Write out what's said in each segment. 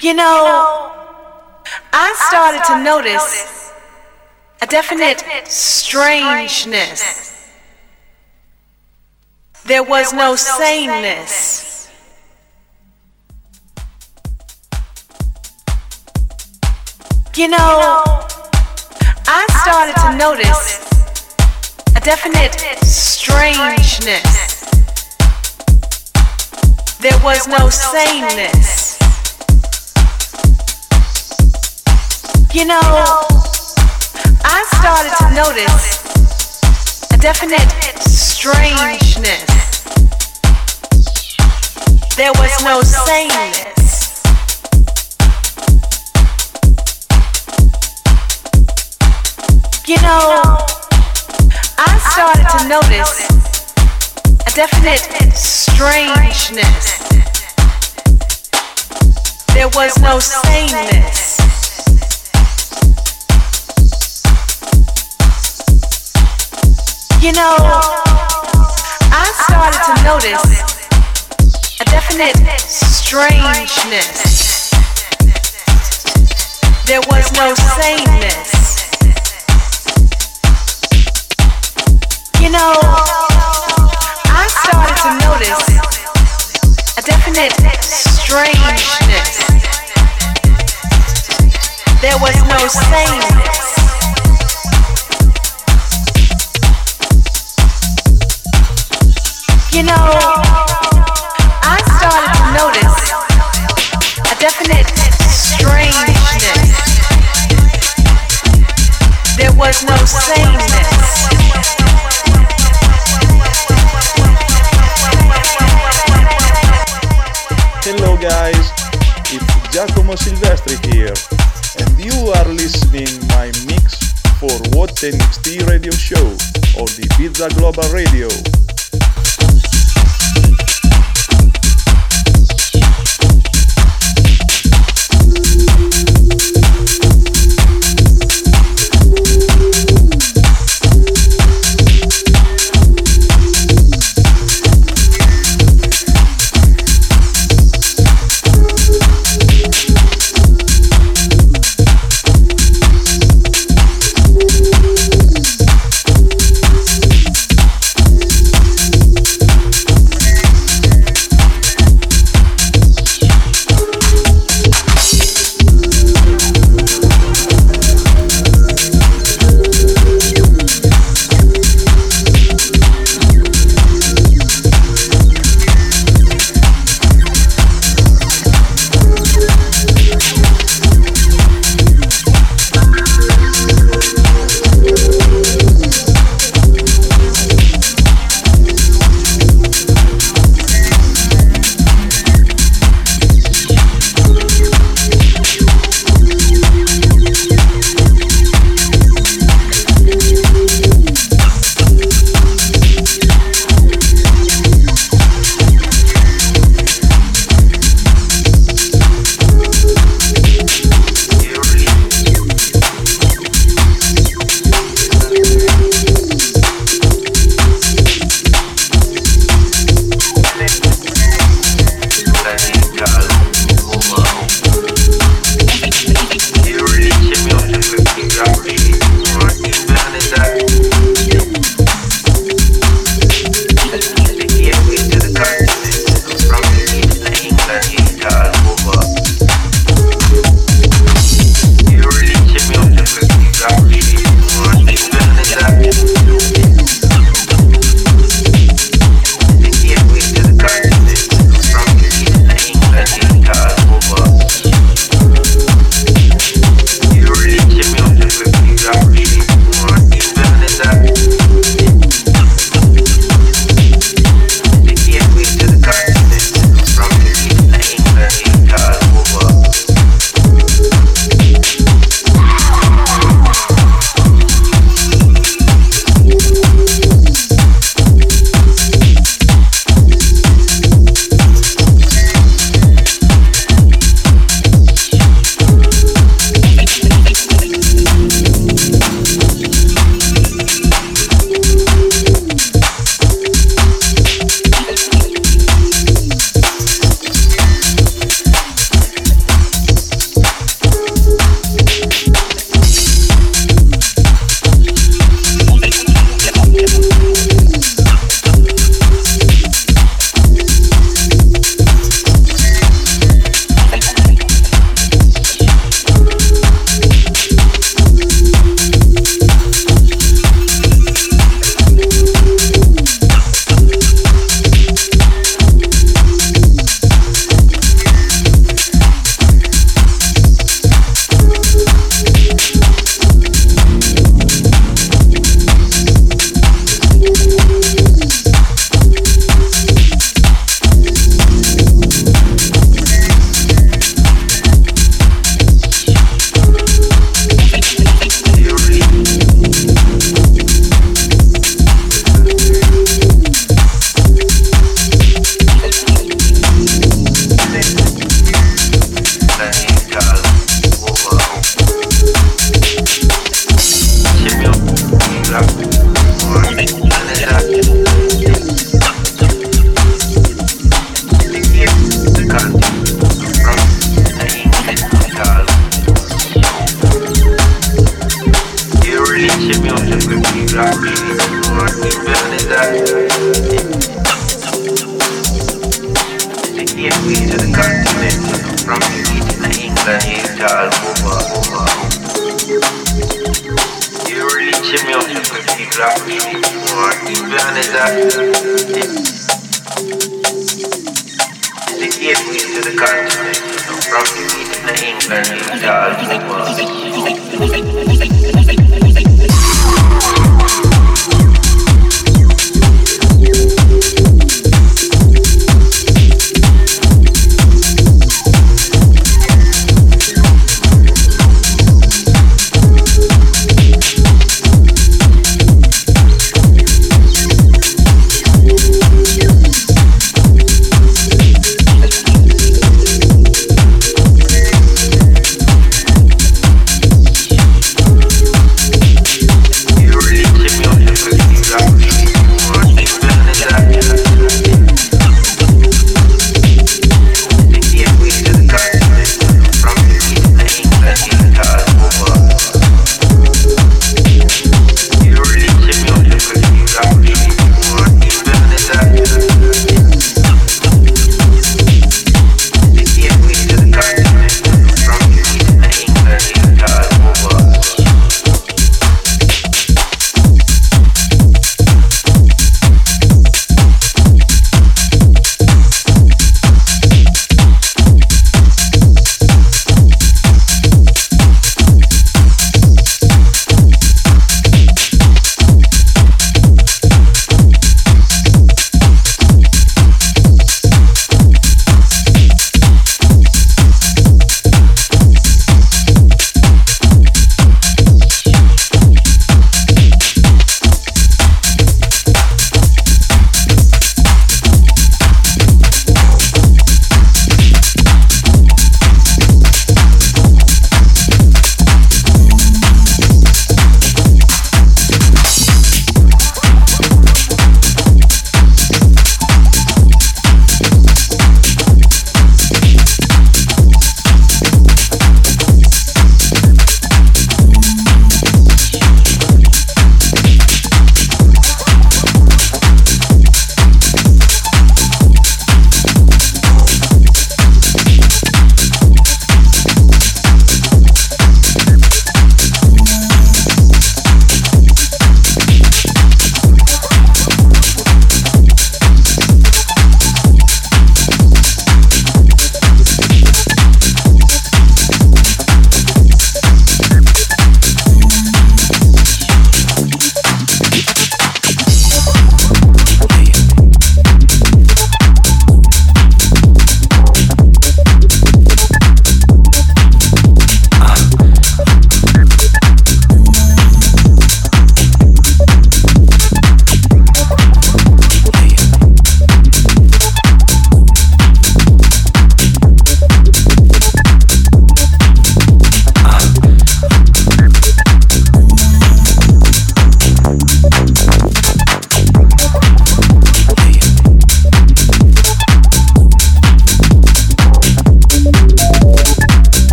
You know, I started to notice a definite strangeness. There was no sameness. You know, I started to notice a definite strangeness. There was no sameness. You know, I started to notice a definite strangeness. There was no sameness. You know, I started to notice a definite strangeness. There was no sameness. You know, I started to notice a definite strangeness. There was no sameness. You know, I started to notice a definite strangeness. There was no sameness. You know, I started to notice a definite strangeness. There was no sameness. Hello guys, it's Giacomo Silvestri here, and you are listening my mix for What NXT radio show on the Ibiza Global Radio.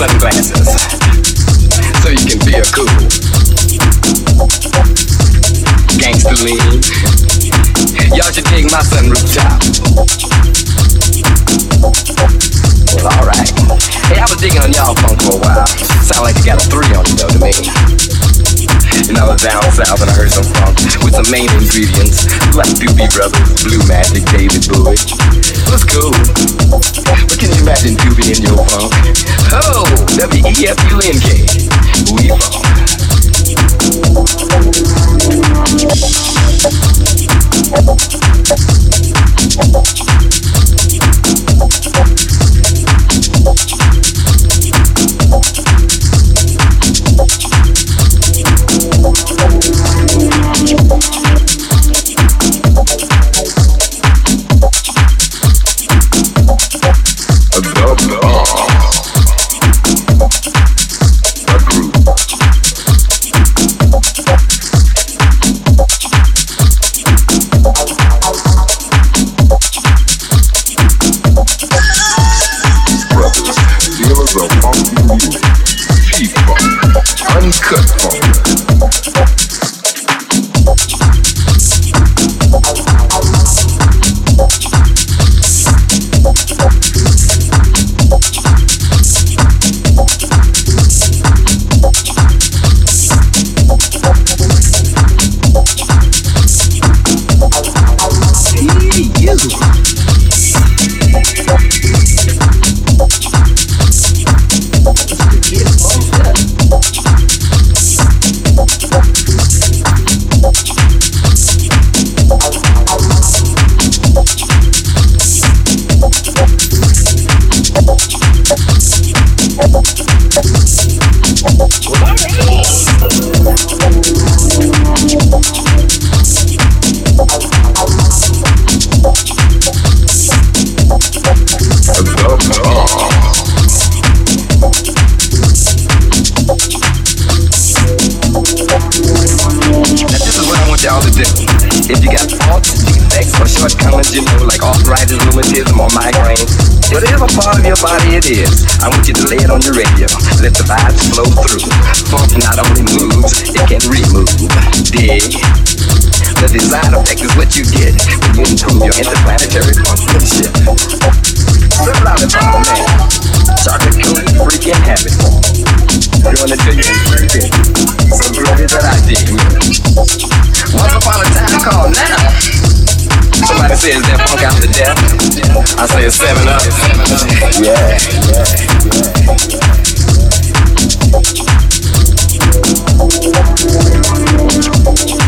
sunglasses so you can feel cool. Gangster lean. Y'all should dig my sunroof top. Well, alright. Hey, I've been digging on y'all funk for a while. Sound like you got a three on you though to me. And I was down south and I heard some funk with some main ingredients like Doobie Brothers, Blue Magic, David Bowie. Let's go! But can you imagine Doobie in your funk? Oh, W-E-F-U-N-K. We funk. is, I want you to lay it on your radio. Let the vibes flow through. Thought not only moves, it can remove. Dig. The design effect is what you get when you improve your interplanetary partnership. The out it man. Chocolate cooling freaking habit. wanna till you ain't breathing. Some groovy that I dig. Once upon a time called now. Somebody says that punk out to death. I say it's seven up. Yeah. yeah.